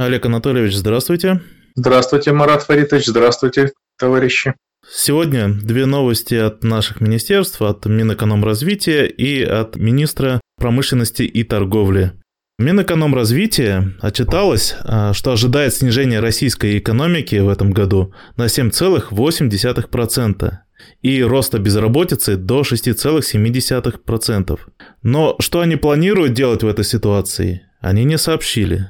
Олег Анатольевич, здравствуйте. Здравствуйте, Марат Фаритович, здравствуйте, товарищи. Сегодня две новости от наших министерств, от Минэкономразвития и от министра промышленности и торговли. Минэкономразвития отчиталось, а, что ожидает снижение российской экономики в этом году на 7,8% и роста безработицы до 6,7%. Но что они планируют делать в этой ситуации, они не сообщили.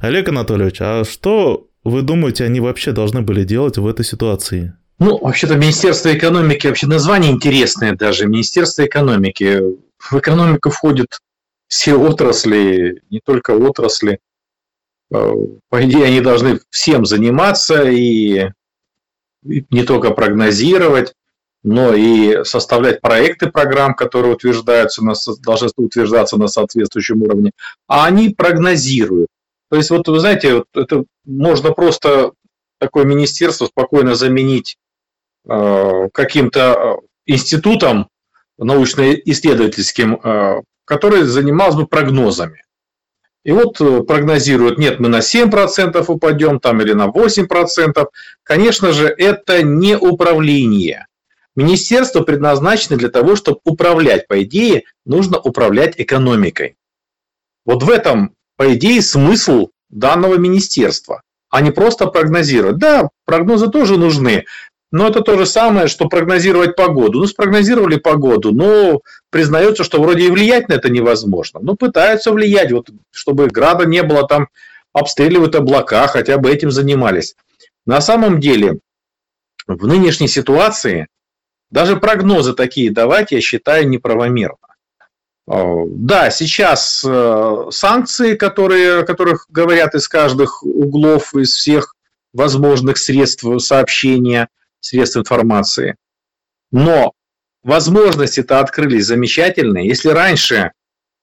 Олег Анатольевич, а что вы думаете, они вообще должны были делать в этой ситуации? Ну, вообще-то Министерство экономики, вообще название интересное даже, Министерство экономики. В экономику входят все отрасли, не только отрасли. Э, по идее, они должны всем заниматься и не только прогнозировать, но и составлять проекты программ, которые утверждаются на, должны утверждаться на соответствующем уровне. А они прогнозируют. То есть, вот вы знаете, вот это можно просто такое министерство спокойно заменить э, каким-то э, институтом научно-исследовательским, э, который занимался бы прогнозами. И вот э, прогнозируют, нет, мы на 7% упадем там или на 8%. Конечно же, это не управление. Министерство предназначено для того, чтобы управлять. По идее, нужно управлять экономикой. Вот в этом по идее, смысл данного министерства, а не просто прогнозировать. Да, прогнозы тоже нужны, но это то же самое, что прогнозировать погоду. Ну, спрогнозировали погоду, но признается, что вроде и влиять на это невозможно. Ну, пытаются влиять, вот, чтобы града не было, там обстреливают облака, хотя бы этим занимались. На самом деле, в нынешней ситуации даже прогнозы такие давать, я считаю, неправомерно. Э, да, сейчас э, санкции, которые, о которых говорят из каждых углов, из всех возможных средств сообщения, средств информации. Но возможности-то открылись замечательные. Если раньше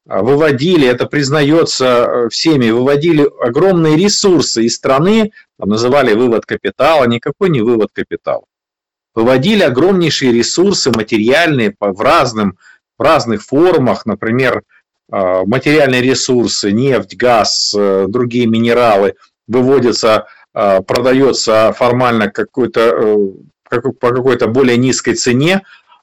э, выводили, это признается всеми, выводили огромные ресурсы из страны, там называли вывод капитала, никакой не вывод капитала. Выводили огромнейшие ресурсы материальные в разным разных формах, например, а, материальные ресурсы, нефть, газ, э, другие минералы выводятся, а, продается формально какой-то, э, по какой-то более низкой цене,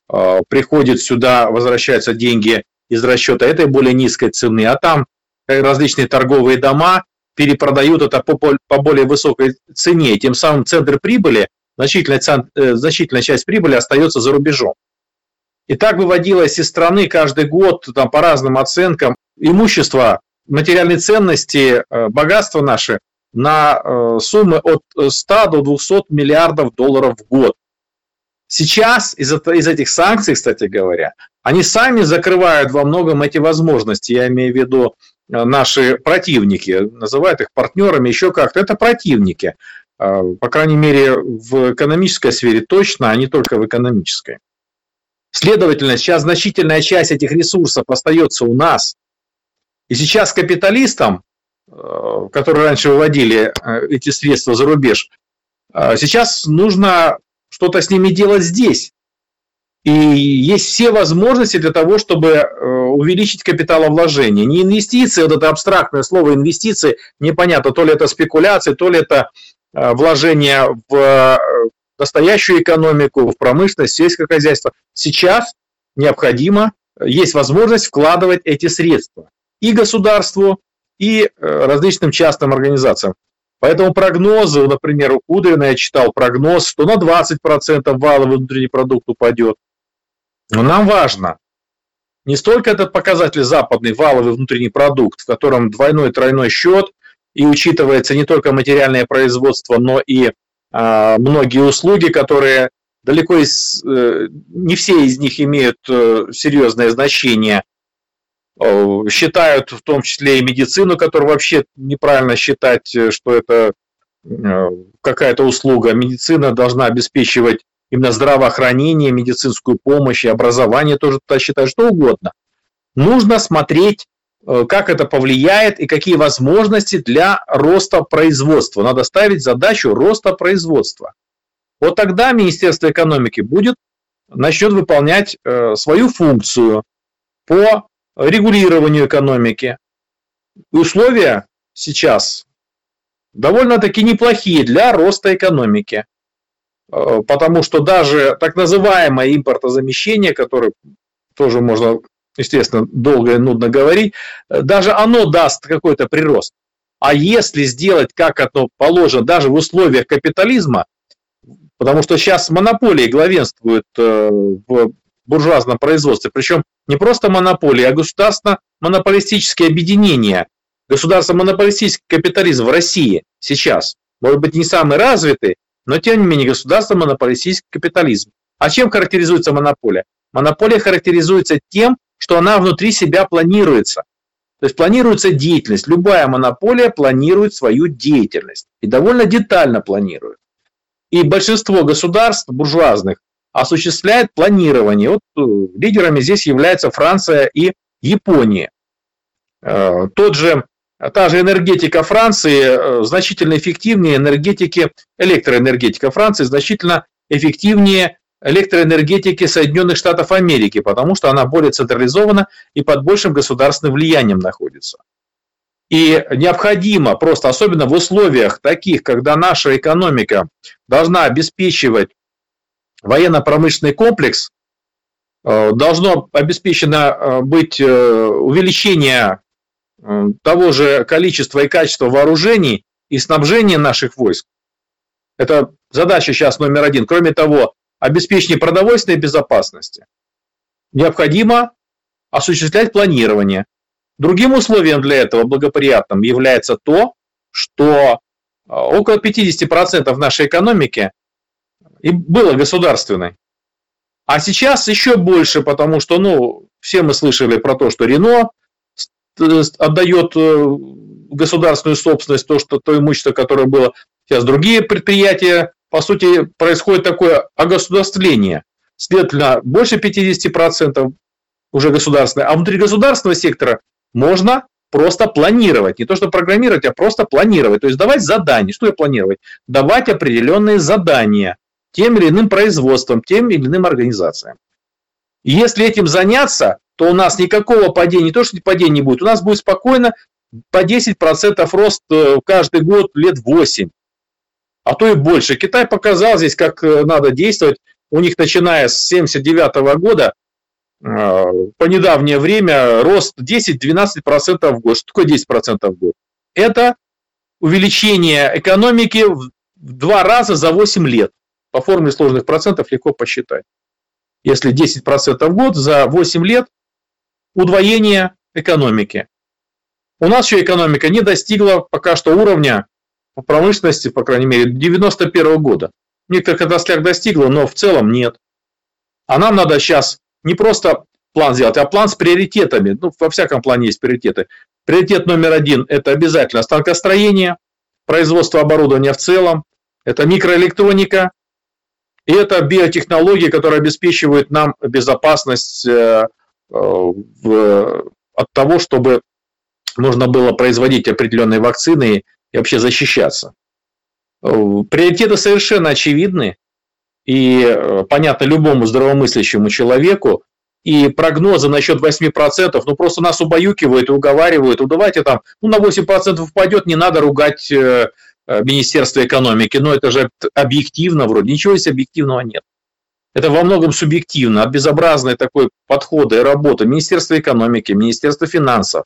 а, приходит сюда, возвращаются деньги из расчета этой более низкой цены, а там различные торговые дома перепродают это по, по более высокой цене, тем самым центр прибыли, значительная, э, значительная часть прибыли остается за рубежом. И так выводилось из страны каждый год там, по разным оценкам имущество, материальные ценности, э, богатство наше на э, суммы от 100 до 200 миллиардов долларов в год. Сейчас из, из этих санкций, кстати говоря, они сами закрывают во многом эти возможности. Я имею в виду э, наши противники, называют их партнерами, еще как-то. Это противники. По крайней мере, в экономической сфере точно, а не только в экономической. Следовательно, сейчас значительная часть этих ресурсов остается у нас. И сейчас капиталистам, э, которые раньше выводили э, эти средства за рубеж, э, сейчас нужно что-то с ними делать здесь. И есть все возможности для того, чтобы увеличить капиталовложение. Не инвестиции, вот это абстрактное слово инвестиции, непонятно, то ли это спекуляции, то ли это вложение в настоящую экономику, в промышленность, сельское хозяйство. Сейчас необходимо, есть возможность вкладывать эти средства и государству, и э, различным частным организациям. Поэтому прогнозы, например, у Кудрина я читал прогноз, что на 20% валовый внутренний продукт упадет. Но нам важно не столько этот показатель западный валовый внутренний продукт, в котором двойной тройной счет, и учитывается не только материальное производство, но и многие услуги, которые далеко из, э, не все из них имеют э, серьезное значение, считают в том числе и медицину, которую вообще неправильно считать, э, что это какая-то услуга. Медицина должна обеспечивать именно здравоохранение, медицинскую помощь и образование тоже туда считают, что угодно. Нужно смотреть Э, как это повлияет и какие возможности для роста производства. Надо ставить задачу роста производства. Вот тогда Министерство экономики будет, начнет выполнять э, свою функцию по регулированию экономики. условия сейчас довольно-таки неплохие для роста экономики. Э, потому что даже так называемое импортозамещение, которое тоже можно, естественно, долго и нудно говорить, даже оно даст какой-то прирост. А если сделать, как это положено, даже в условиях капитализма, потому что сейчас монополии главенствуют э, в буржуазном производстве, причем не просто монополии, а государственно-монополистические объединения. Государственно-монополистический капитализм в России сейчас, может быть, не самый развитый, но тем не менее государство монополистический капитализм. А чем характеризуется монополия? Монополия характеризуется тем, что она внутри себя планируется. То есть планируется деятельность. Любая монополия планирует свою деятельность. И довольно детально планирует. И большинство государств буржуазных осуществляет планирование. Вот э, лидерами здесь являются Франция и Япония. Э, тот же Та же энергетика Франции э, значительно эффективнее энергетики, электроэнергетика Франции значительно эффективнее электроэнергетики Соединенных Штатов Америки, потому что она более централизована и под большим государственным влиянием находится. И необходимо просто, особенно в условиях таких, когда наша экономика должна обеспечивать военно-промышленный комплекс, э, должно обеспечено э, быть увеличение Э, того же количества и качества вооружений и снабжения наших войск. Это задача сейчас номер один. Кроме того, обеспечение продовольственной безопасности. Необходимо осуществлять планирование. Другим условием для этого благоприятным является то, что э, около 50% нашей экономики и было государственной. А сейчас еще больше, потому что, ну, все мы слышали про то, что Рено отдает э, государственную собственность, то, что, то имущество, которое было сейчас другие предприятия, по сути, происходит такое огосударствление. Следовательно, больше 50% уже государственное. А внутри государственного сектора можно просто планировать. Не то, что программировать, а просто планировать. То есть давать задания. Что я планировать? Давать определенные задания тем или иным производством, тем или иным организациям. Если этим заняться, то у нас никакого падения, не то что падения не будет, у нас будет спокойно по 10% рост э, каждый год лет 8, а то и больше. Китай показал здесь, как э, надо действовать. У них, начиная с 1979 года, э, по недавнее время рост 10-12% в год. Что такое 10% в год? Это увеличение экономики в два раза за 8 лет. По формуле сложных процентов легко посчитать. Если 10% в год за 8 лет удвоение экономики. У нас еще экономика не достигла пока что уровня по промышленности, по крайней мере, 91 года. В некоторых отраслях достигла, но в целом нет. А нам надо сейчас не просто план сделать, а план с приоритетами. Ну, во всяком плане есть приоритеты. Приоритет номер один – это обязательно станкостроение, производство оборудования в целом, это микроэлектроника, и это биотехнологии, которые обеспечивают нам безопасность э, в, от того, чтобы можно было производить определенные вакцины и вообще защищаться. Приоритеты совершенно очевидны. И э, понятно любому здравомыслящему человеку, и прогнозы насчет 8%, ну просто нас убаюкивают и уговаривают, ну давайте там, ну на 8% упадет, не надо ругать э, э, Министерство экономики, но это же объективно вроде, ничего из объективного нет. Это во многом субъективно, от безобразной такой подхода и работы Министерства экономики, Министерства финансов,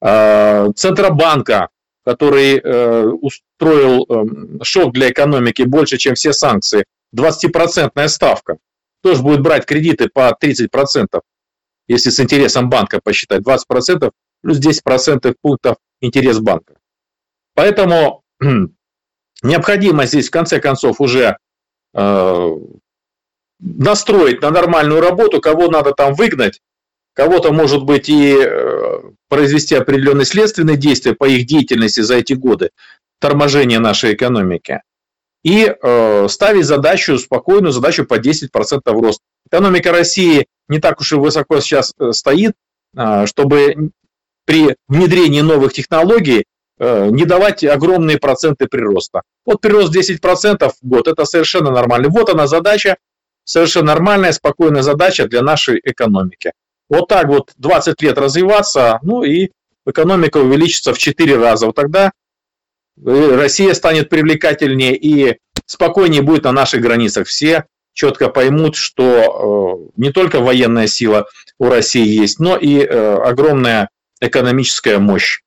э, Центробанка, который э, устроил э, шок для экономики больше, чем все санкции, 20% ставка. Тоже будет брать кредиты по 30%, если с интересом банка посчитать. 20% плюс 10% пунктов интерес банка. Поэтому необходимо здесь в конце концов уже настроить на нормальную работу, кого надо там выгнать, кого-то, может быть, и э, произвести определенные следственные действия по их деятельности за эти годы, торможения нашей экономики, и э, ставить задачу, спокойную задачу по 10% рост. Экономика России не так уж и высоко сейчас э, стоит, чтобы при внедрении новых технологий не давать огромные проценты прироста. Вот прирост 10% в год, это совершенно нормально. Вот она задача, совершенно нормальная, спокойная задача для нашей экономики. Вот так вот 20 лет развиваться, ну и экономика увеличится в 4 раза. Вот тогда Россия станет привлекательнее и спокойнее будет на наших границах. Все четко поймут, что не только военная сила у России есть, но и огромная экономическая мощь.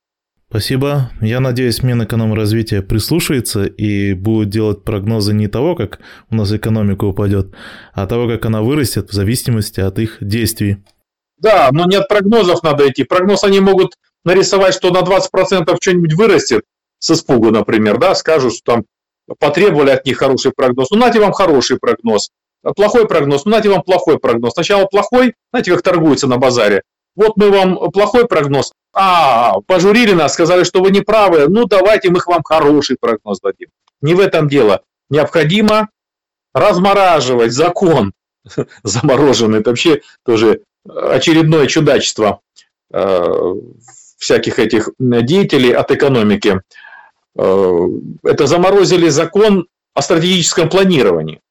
Спасибо. Я надеюсь, Минэкономразвития прислушается и будет делать прогнозы не того, как у нас экономика упадет, а того, как она вырастет в зависимости от их действий. Да, но не от прогнозов надо идти. Прогноз они могут нарисовать, что на 20% что-нибудь вырастет с испугу, например, да, скажут, что там потребовали от них хороший прогноз. Ну, нате вам хороший прогноз. Плохой прогноз, ну, нате вам плохой прогноз. Сначала плохой, знаете, как торгуются на базаре. Вот мы вам плохой прогноз, а, пожурили нас, сказали, что вы не правы, ну давайте мы вам хороший прогноз дадим. Не в этом дело. Необходимо размораживать закон замороженный. Это вообще тоже очередное чудачество э, всяких этих деятелей от экономики. Э, это заморозили закон о стратегическом планировании.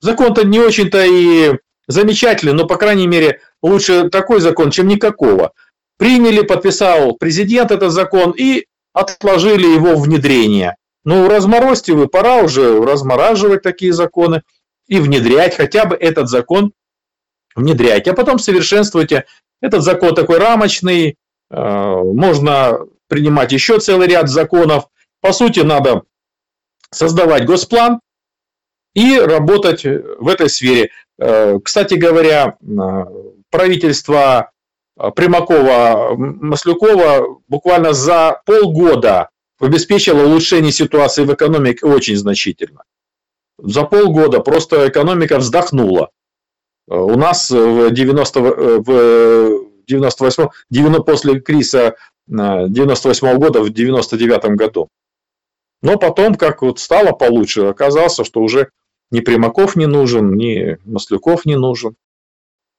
Закон-то не очень-то и замечательный, но, по крайней мере, лучше такой закон, чем никакого. Приняли, подписал президент этот закон и отложили его внедрение. Ну, разморозьте вы, пора уже размораживать такие законы и внедрять хотя бы этот закон, внедрять, а потом совершенствуйте. Этот закон такой рамочный, э, можно принимать еще целый ряд законов. По сути, надо создавать госплан и работать в этой сфере. Э, кстати говоря, э, правительство Примакова, Маслюкова буквально за полгода обеспечила улучшение ситуации в экономике очень значительно. За полгода просто экономика вздохнула. Э, у нас в 90 э, в 98 90, после кризиса 98 года в 99 году. Но потом, как вот стало получше, оказалось, что уже ни Примаков не нужен, ни Маслюков не нужен.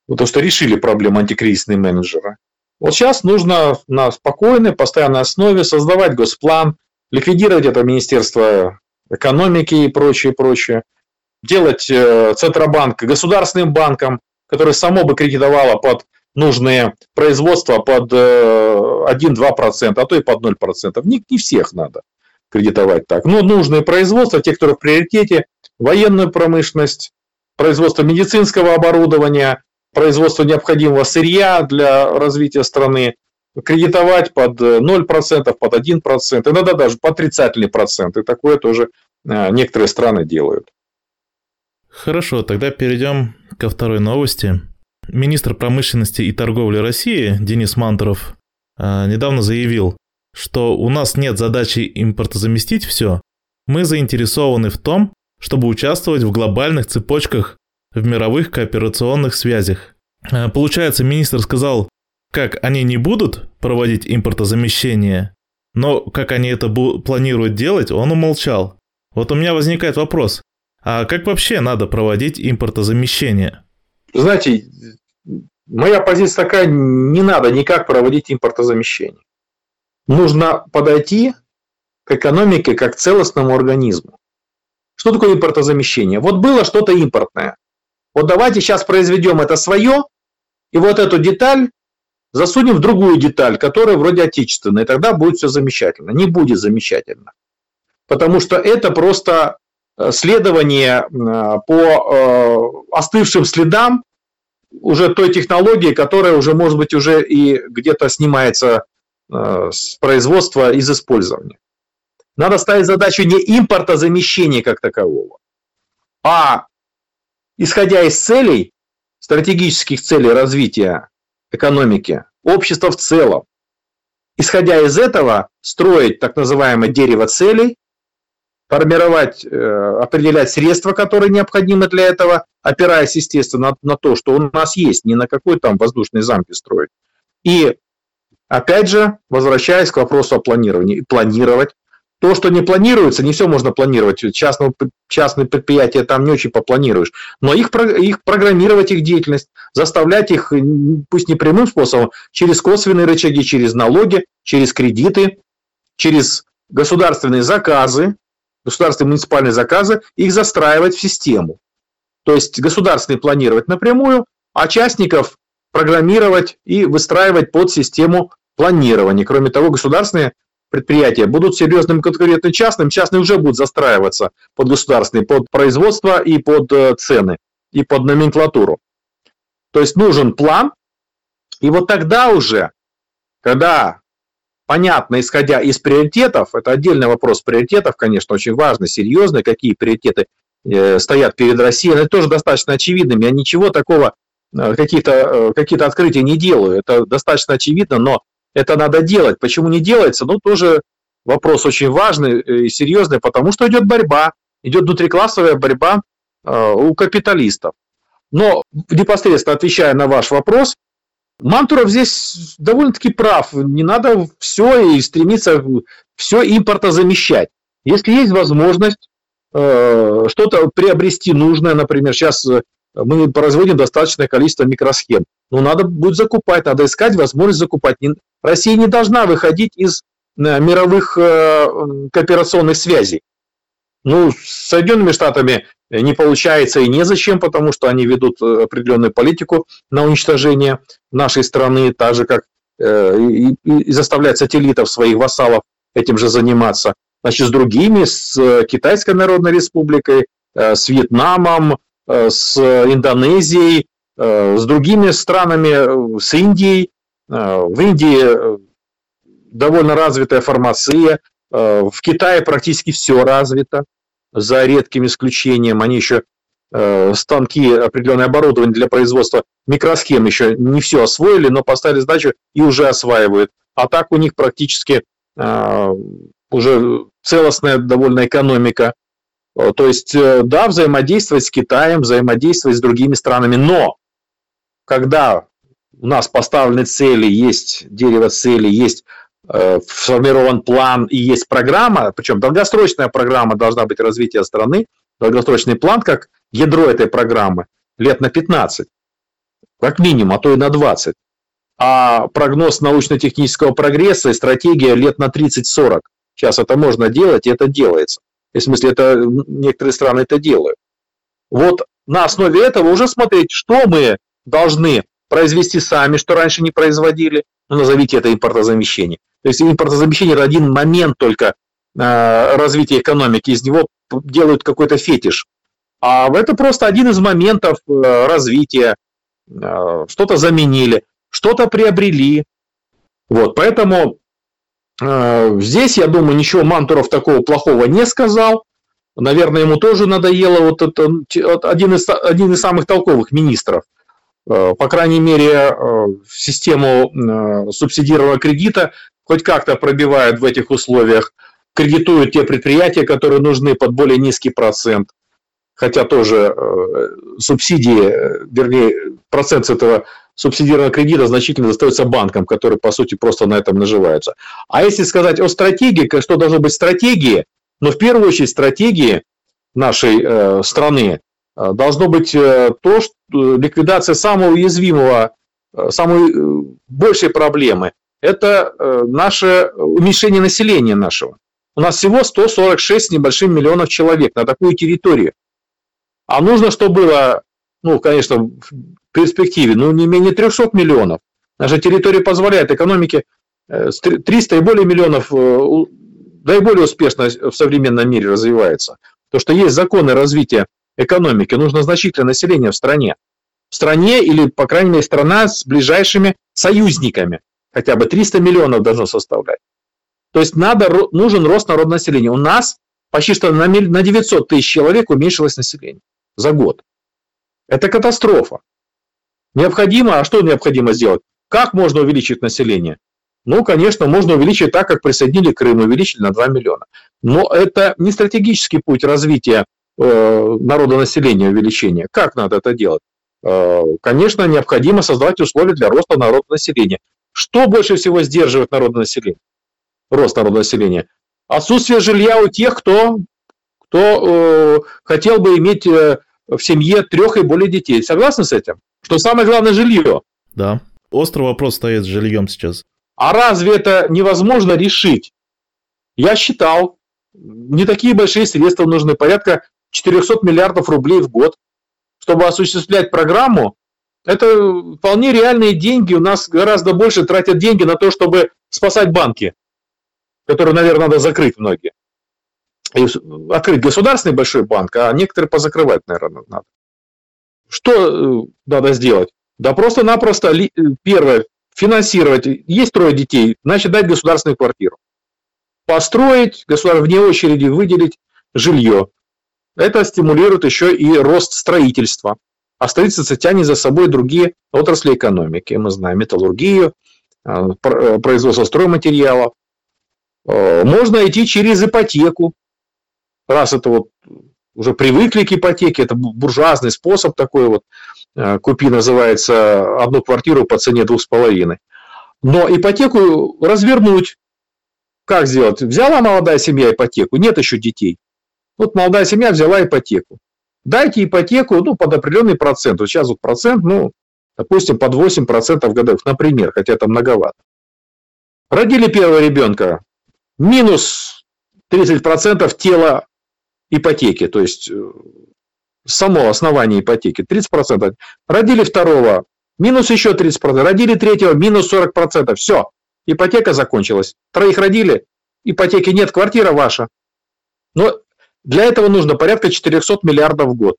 Потому что решили проблему антикризисные менеджеры. Вот сейчас нужно на спокойной, постоянной основе создавать госплан, ликвидировать это Министерство экономики и прочее, прочее. Делать э, Центробанк государственным банком, который само бы кредитовало под нужные производства под 1-2%, э, а то и под 0%. Не, не всех надо кредитовать так. Но нужные производства, те, которые в приоритете, военную промышленность, производство медицинского оборудования, производство необходимого сырья для развития страны, кредитовать под 0%, под 1%, иногда даже по отрицательный процент. И такое тоже э, некоторые страны делают. Хорошо, тогда перейдем ко второй новости. Министр промышленности и торговли России Денис Мантуров э, недавно заявил, что у нас нет задачи импортозаместить все, мы заинтересованы в том, чтобы участвовать в глобальных цепочках в мировых кооперационных связях. Э, получается, министр сказал, как они не будут проводить импортозамещение, но как они это планируют делать, он умолчал. Вот у меня возникает вопрос, а как вообще надо проводить импортозамещение? Знаете, моя позиция такая, не надо никак проводить импортозамещение. Нужно подойти к экономике как к целостному организму. Что такое импортозамещение? Вот было что-то импортное. Вот давайте сейчас произведем это свое, и вот эту деталь засунем в другую деталь, которая вроде отечественная, и тогда будет все замечательно. Не будет замечательно. Потому что это просто следование э, по э, остывшим следам уже той технологии, которая уже, может быть, уже и где-то снимается с производства из использования. Надо ставить задачу не импортозамещения как такового, а исходя из целей, стратегических целей развития экономики, общества в целом, исходя из этого, строить так называемое дерево целей, формировать, э, определять средства, которые необходимы для этого, опираясь, естественно, на, то, что у нас есть, не на какой там воздушный замки строить. И опять же, возвращаясь к вопросу о планировании, планировать то, что не планируется, не все можно планировать. Частного, частные предприятия там не очень попланируешь. Но их, их программировать, их деятельность, заставлять их, пусть не прямым способом, через косвенные рычаги, через налоги, через кредиты, через государственные заказы, государственные муниципальные заказы, их застраивать в систему. То есть государственные планировать напрямую, а частников программировать и выстраивать под систему планирования. Кроме того, государственные предприятия будут серьезным конкурентным частным, частные уже будут застраиваться под государственные, под производство и под э, цены, и под номенклатуру. То есть нужен план, и вот тогда уже, когда понятно, исходя из приоритетов, это отдельный вопрос приоритетов, конечно, очень важный, серьезный, какие приоритеты э, стоят перед Россией, это тоже достаточно очевидным. Я ничего такого, э, какие-то э, какие открытия не делаю, это достаточно очевидно, но это надо делать. Почему не делается? Ну, тоже вопрос очень важный и серьезный, потому что идет борьба, идет внутриклассовая борьба у капиталистов. Но непосредственно отвечая на ваш вопрос, Мантуров здесь довольно-таки прав. Не надо все и стремиться все импортозамещать. Если есть возможность э, что-то приобрести нужное, например, сейчас э, мы производим достаточное количество микросхем, но надо будет закупать, надо искать возможность закупать. Россия не должна выходить из э, мировых э, кооперационных связей. Ну, с Соединенными Штатами не получается и незачем, потому что они ведут э, определенную политику на уничтожение нашей страны, так же как э, и, и заставлять сателлитов своих вассалов этим же заниматься. Значит, с другими, с э, Китайской Народной Республикой, с Вьетнамом, с Индонезией, с другими странами, с Индией. В Индии довольно развитая фармация, в Китае практически все развито за редким исключением. Они еще э, станки, определенное оборудование для производства микросхем еще не все освоили, но поставили задачу и уже осваивают. А так у них практически э, уже целостная довольно экономика. То есть, э, да, взаимодействовать с Китаем, взаимодействовать с другими странами, но когда у нас поставлены цели, есть дерево цели, есть Э, сформирован план и есть программа, причем долгосрочная программа должна быть развития страны, долгосрочный план как ядро этой программы лет на 15, как минимум, а то и на 20. А прогноз научно-технического прогресса и стратегия лет на 30-40. Сейчас это можно делать, и это делается. В смысле, это, некоторые страны это делают. Вот на основе этого уже смотреть, что мы должны произвести сами, что раньше не производили, ну, назовите это импортозамещение. То есть импортозамещение – это один момент только э, развития экономики, из него делают какой-то фетиш. А это просто один из моментов э, развития. Э, что-то заменили, что-то приобрели. Вот, поэтому здесь, я думаю, ничего Мантуров такого плохого не сказал. Наверное, ему тоже надоело вот это один из, один из самых толковых министров. По крайней мере, в систему субсидированного кредита хоть как-то пробивают в этих условиях, кредитуют те предприятия, которые нужны под более низкий процент, хотя тоже э, субсидии, вернее, процент с этого субсидированного кредита значительно достается банкам, которые, по сути, просто на этом наживаются. А если сказать о стратегии, что должно быть стратегии, но в первую очередь стратегии нашей э, страны э, должно быть э, то, что ликвидация самого уязвимого, э, самой э, большей проблемы это э, наше уменьшение населения нашего. У нас всего 146 с небольшим миллионов человек на такую территорию. А нужно, чтобы было, ну, конечно, в перспективе, ну, не менее 300 миллионов. Наша территория позволяет экономике 300 э, и более миллионов, э, да и более успешно в современном мире развивается. То, что есть законы развития экономики, нужно значительное население в стране. В стране или, по крайней мере, страна с ближайшими союзниками хотя бы 300 миллионов должно составлять. То есть надо, нужен рост народного населения. У нас почти что на 900 тысяч человек уменьшилось население за год. Это катастрофа. Необходимо, а что необходимо сделать? Как можно увеличить население? Ну, конечно, можно увеличить так, как присоединили Крым, увеличили на 2 миллиона. Но это не стратегический путь развития народонаселения, увеличения. Как надо это делать? Э, конечно, необходимо создавать условия для роста народного населения. Что больше всего сдерживает народное население? Рост народного населения. Отсутствие жилья у тех, кто, кто э, хотел бы иметь э, в семье трех и более детей. Согласны с этим? Что самое главное жилье. Да. Острый вопрос стоит с жильем сейчас. А разве это невозможно решить? Я считал, не такие большие средства нужны, порядка 400 миллиардов рублей в год, чтобы осуществлять программу это вполне реальные деньги. У нас гораздо больше тратят деньги на то, чтобы спасать банки. который, наверное, надо закрыть многие. И открыть государственный большой банк, а некоторые позакрывать, наверное, надо. Что э, надо сделать? Да просто-напросто, э, первое, финансировать. Есть трое детей, значит, дать государственную квартиру. Построить, государство вне очереди выделить жилье. Это стимулирует еще и рост строительства. А строительство тянет за собой другие отрасли экономики. Мы знаем металлургию, э, производство стройматериалов. Можно идти через ипотеку. Раз это вот уже привыкли к ипотеке, это буржуазный способ такой вот, э, купи, называется, одну квартиру по цене двух с половиной. Но ипотеку развернуть, как сделать? Взяла молодая семья ипотеку, нет еще детей. Вот молодая семья взяла ипотеку. Дайте ипотеку ну, под определенный процент. Вот сейчас вот процент, ну, допустим, под 8% годовых, например, хотя это многовато. Родили первого ребенка, минус 30% тела ипотеки, то есть э, само основание ипотеки, 30%. Родили второго, минус еще 30%. Родили третьего, минус 40%. Все, ипотека закончилась. Троих родили, ипотеки нет, квартира ваша. Но для этого нужно порядка 400 миллиардов в год.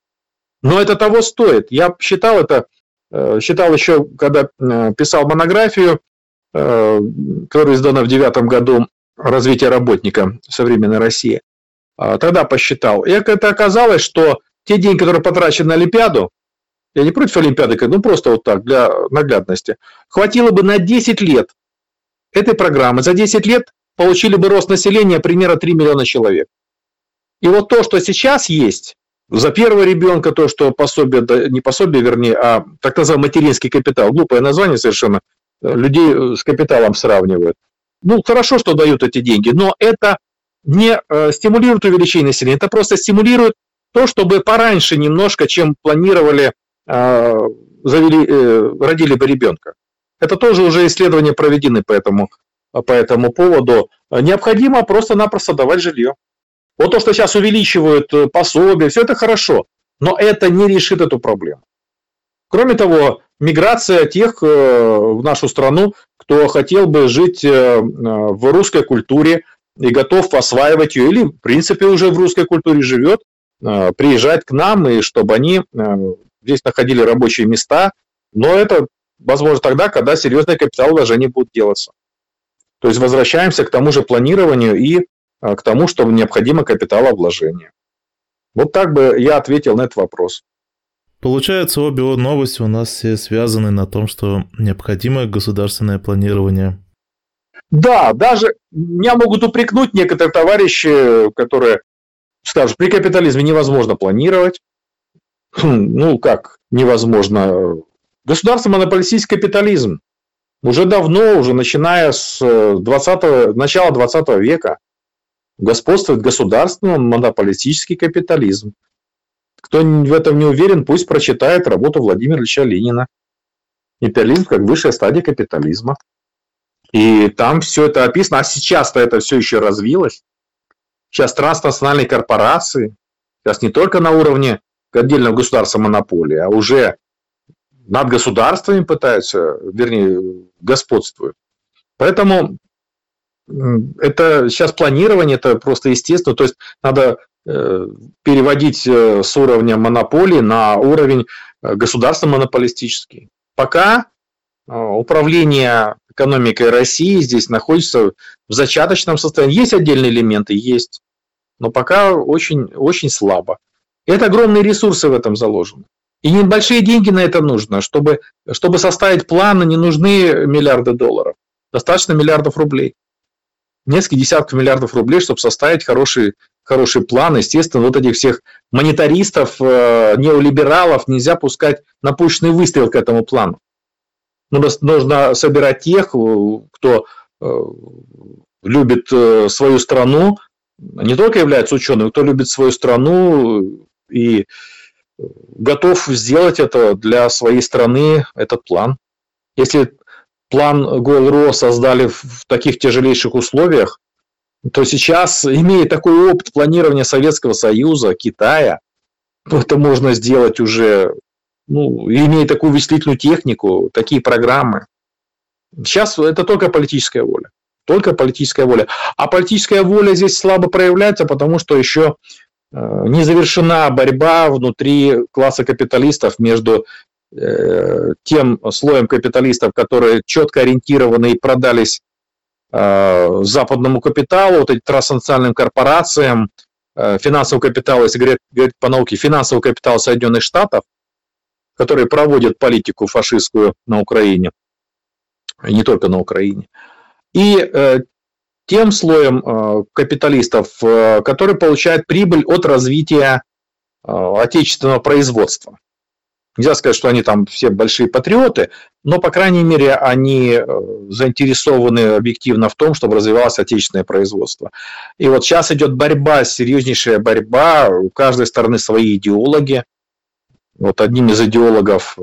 Но это того стоит. Я считал это, э, считал еще, когда э, писал монографию, которая издана в девятом году «Развитие работника современной России». А, тогда посчитал. И это оказалось, что те деньги, которые потрачены на Олимпиаду, я не против Олимпиады, ну просто вот так, для наглядности, хватило бы на 10 лет этой программы. За 10 лет получили бы рост населения примерно 3 миллиона человек. И вот то, что сейчас есть, за первого ребенка то, что пособие, не пособие, вернее, а так называемый материнский капитал, глупое название совершенно, людей с капиталом сравнивают. Ну, хорошо, что дают эти деньги, но это не э, стимулирует увеличение населения, это просто стимулирует то, чтобы пораньше немножко, чем планировали, э, завели, э, родили бы ребенка. Это тоже уже исследования проведены по этому, по этому поводу. Необходимо просто-напросто давать жилье. Вот то, что сейчас увеличивают пособия, все это хорошо, но это не решит эту проблему. Кроме того, миграция тех в нашу страну, кто хотел бы жить в русской культуре, и готов осваивать ее, или, в принципе, уже в русской культуре живет, э, приезжать к нам, и чтобы они э, здесь находили рабочие места. Но это возможно тогда, когда серьезные капиталовложения будут делаться. То есть возвращаемся к тому же планированию и э, к тому, что необходимо капиталовложение. Вот так бы я ответил на этот вопрос. Получается, обе новости у нас все связаны на том, что необходимо государственное планирование. Да, даже меня могут упрекнуть некоторые товарищи, которые скажут, при капитализме невозможно планировать. Хм, ну, как невозможно? Государство монополистический капитализм. Уже давно, уже начиная с 20 начала 20 века, господствует государственный монополистический капитализм. Кто в этом не уверен, пусть прочитает работу Владимира Ильича Ленина. Империализм как высшая стадия капитализма. И там все это описано. А сейчас-то это все еще развилось. Сейчас транснациональные корпорации, сейчас не только на уровне отдельного государства монополии, а уже над государствами пытаются, вернее, господствуют. Поэтому это сейчас планирование, это просто естественно. То есть надо э, переводить э, с уровня монополии на уровень э, государства монополистический. Пока управление экономикой России здесь находится в зачаточном состоянии. Есть отдельные элементы, есть, но пока очень, очень слабо. Это огромные ресурсы в этом заложены. И небольшие деньги на это нужно. Чтобы, чтобы составить планы, не нужны миллиарды долларов. Достаточно миллиардов рублей. Несколько десятков миллиардов рублей, чтобы составить хороший, хороший план. Естественно, вот этих всех монетаристов, э, неолибералов нельзя пускать на пушечный выстрел к этому плану. Ну, нужно собирать тех, кто э, любит э, свою страну, не только является ученым, кто любит свою страну и готов сделать это для своей страны, этот план. Если план ГОЛРО создали в таких тяжелейших условиях, то сейчас, имея такой опыт планирования Советского Союза, Китая, это можно сделать уже ну, имея такую вычислительную технику, такие программы. Сейчас это только политическая воля. только политическая воля. А политическая воля здесь слабо проявляется, потому что еще э, не завершена борьба внутри класса капиталистов между тем слоем капиталистов, которые четко ориентированы и продались э, западному капиталу, вот этим транснациональным корпорациям, финансовый капитал, если говорить, говорить по науке, финансовый капитал Соединенных Штатов, которые проводят политику фашистскую на Украине, не только на Украине, и э, тем слоем э, капиталистов, э, которые получают прибыль от развития отечественного производства. Нельзя сказать, что они там все большие патриоты, но, по крайней мере, они заинтересованы объективно в том, чтобы развивалось отечественное производство. И вот сейчас идет борьба, серьезнейшая борьба, у каждой стороны свои идеологи. Вот одним из идеологов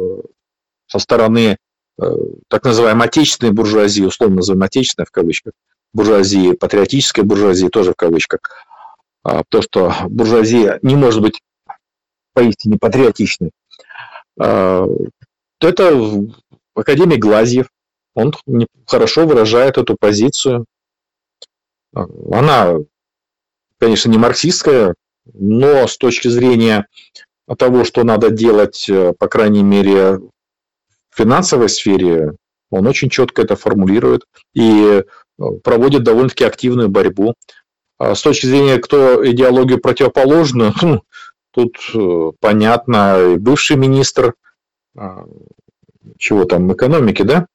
со стороны Э, так называемой отечественной буржуазии, условно называем отечественной в кавычках, буржуазии, патриотической буржуазии тоже в кавычках, а, то, что буржуазия не может быть поистине патриотичной, это академик Глазьев, он хорошо выражает эту позицию. Она, конечно, не марксистская, но с точки зрения того, что надо делать, э, по крайней мере, финансовой сфере он очень четко это формулирует и э, проводит довольно-таки активную борьбу. А с точки зрения, кто идеологию противоположную, хм, тут э, понятно, бывший министр а, чего там, экономики, да,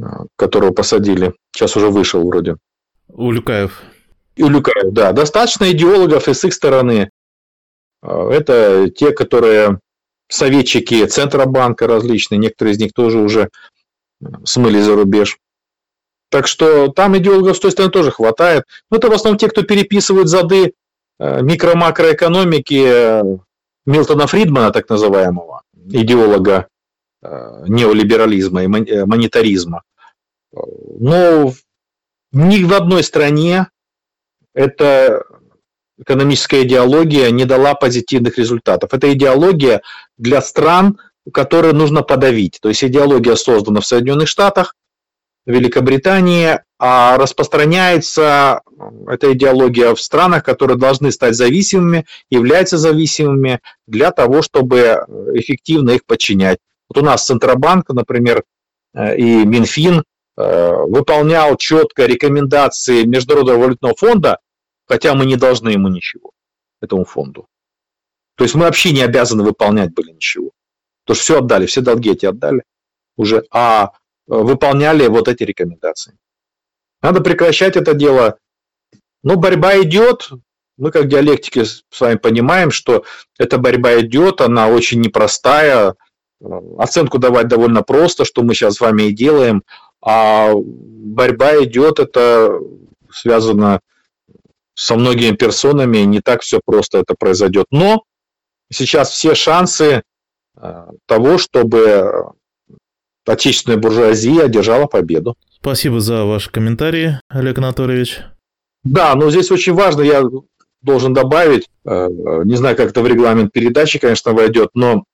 а, которого посадили, сейчас уже вышел вроде. Улюкаев. Улюкаев, да. Достаточно идеологов и с их стороны. Это те, которые советчики Центробанка различные, некоторые из них тоже уже э, смыли за рубеж. Так что там идеологов с той стороны тоже хватает. Но это в основном те, кто переписывают зады э, микро-макроэкономики э, Милтона Фридмана, так называемого, идеолога неолиберализма и монетаризма. Но ни в одной стране это экономическая идеология не дала позитивных результатов. Это идеология для стран, которые нужно подавить. То есть идеология создана в Соединенных Штатах, Великобритании, а распространяется эта идеология в странах, которые должны стать зависимыми, являются зависимыми для того, чтобы эффективно их подчинять. Вот у нас Центробанк, например, э, и Минфин э, выполнял четко рекомендации Международного валютного фонда хотя мы не должны ему ничего, этому фонду. То есть мы вообще не обязаны выполнять были ничего. Потому что все отдали, все долги эти отдали уже, а э, выполняли вот эти рекомендации. Надо прекращать это дело. Но борьба идет. Мы как диалектики с вами понимаем, что эта борьба идет, она очень непростая. Оценку давать довольно просто, что мы сейчас с вами и делаем. А борьба идет, это связано со многими персонами не так все просто это произойдет. Но сейчас все шансы э, того, чтобы отечественная буржуазия одержала победу. Спасибо за ваши комментарии, Олег Анатольевич. Да, но здесь очень важно, я должен добавить, э, не знаю, как это в регламент передачи, конечно, войдет, но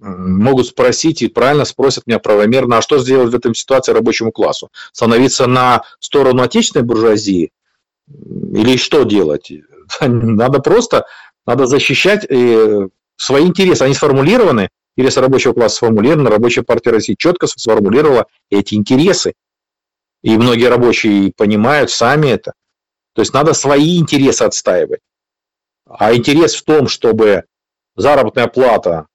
могут спросить и правильно спросят меня правомерно, а что сделать в этой ситуации рабочему классу? Становиться на сторону отечественной буржуазии или что делать? Надо просто, надо защищать э, свои интересы. Они сформулированы, интересы рабочего класса сформулированы, рабочая партия России четко сформулировала эти интересы. И многие рабочие понимают сами это. То есть надо свои интересы отстаивать. А интерес в том, чтобы заработная плата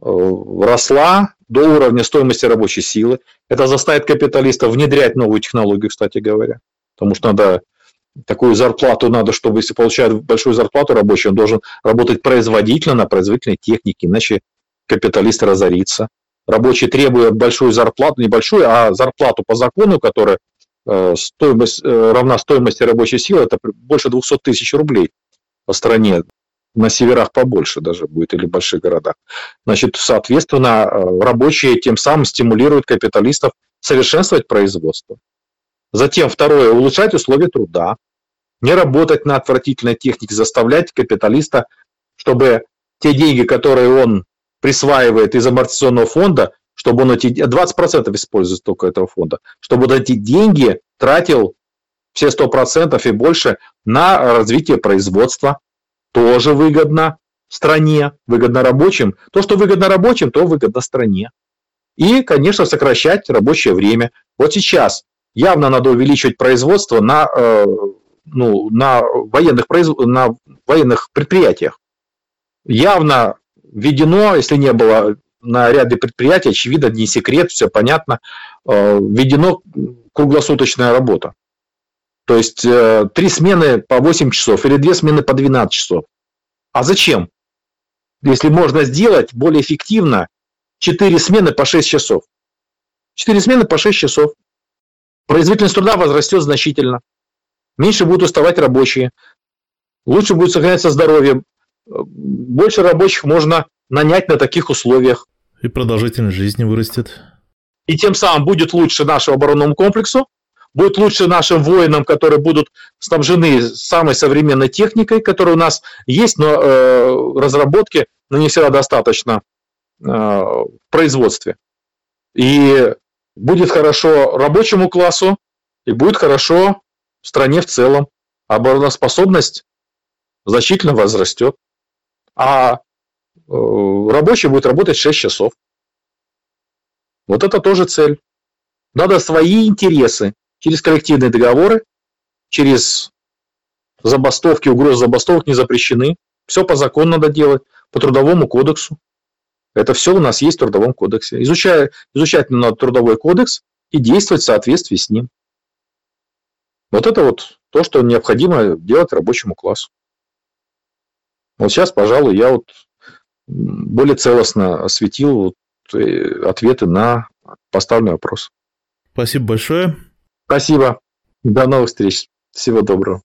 э, росла до уровня стоимости рабочей силы. Это заставит капиталистов внедрять новую технологию, кстати говоря. Потому что надо такую зарплату надо, чтобы если получает большую зарплату рабочий, он должен работать производительно на производительной технике, иначе капиталист разорится. Рабочий требует большую зарплату, не большую, а зарплату по закону, которая э, стоимость, э, равна стоимости рабочей силы, это больше 200 тысяч рублей по стране. На северах побольше даже будет или в больших городах. Значит, соответственно, э, рабочие тем самым стимулируют капиталистов совершенствовать производство. Затем второе, улучшать условия труда не работать на отвратительной технике, заставлять капиталиста, чтобы те деньги, которые он присваивает из амортизационного фонда, чтобы он эти 20% использует только этого фонда, чтобы он эти деньги тратил все 100% и больше на развитие производства. Тоже выгодно стране, выгодно рабочим. То, что выгодно рабочим, то выгодно стране. И, конечно, сокращать рабочее время. Вот сейчас явно надо увеличивать производство на, э, ну, на, военных, на военных предприятиях. Явно введено, если не было на ряде предприятий, очевидно, не секрет, все понятно, э, введено круглосуточная работа. То есть э, три смены по 8 часов или две смены по 12 часов. А зачем? Если можно сделать более эффективно 4 смены по 6 часов. 4 смены по 6 часов. Производительность труда возрастет значительно. Меньше будут уставать рабочие. Лучше будет сохраняться здоровье. Больше рабочих можно нанять на таких условиях. И продолжительность жизни вырастет. И тем самым будет лучше нашему оборонному комплексу, будет лучше нашим воинам, которые будут снабжены самой современной техникой, которая у нас есть, но э, разработки, но не всегда достаточно э, в производстве. И будет хорошо рабочему классу, и будет хорошо стране в целом. Обороноспособность значительно возрастет. А Э, рабочий будет работать 6 часов. Вот это тоже цель. Надо свои интересы через коллективные договоры, через забастовки, угрозы забастовок не запрещены. Все по закону надо делать, по трудовому кодексу. Это все у нас есть в трудовом кодексе. Изучая, изучать надо трудовой кодекс и действовать в соответствии с ним. Вот это вот то, что необходимо делать рабочему классу. Вот сейчас, пожалуй, я вот более целостно осветил э, ответы на поставленный вопрос. Спасибо большое. Спасибо. До новых встреч. Всего доброго.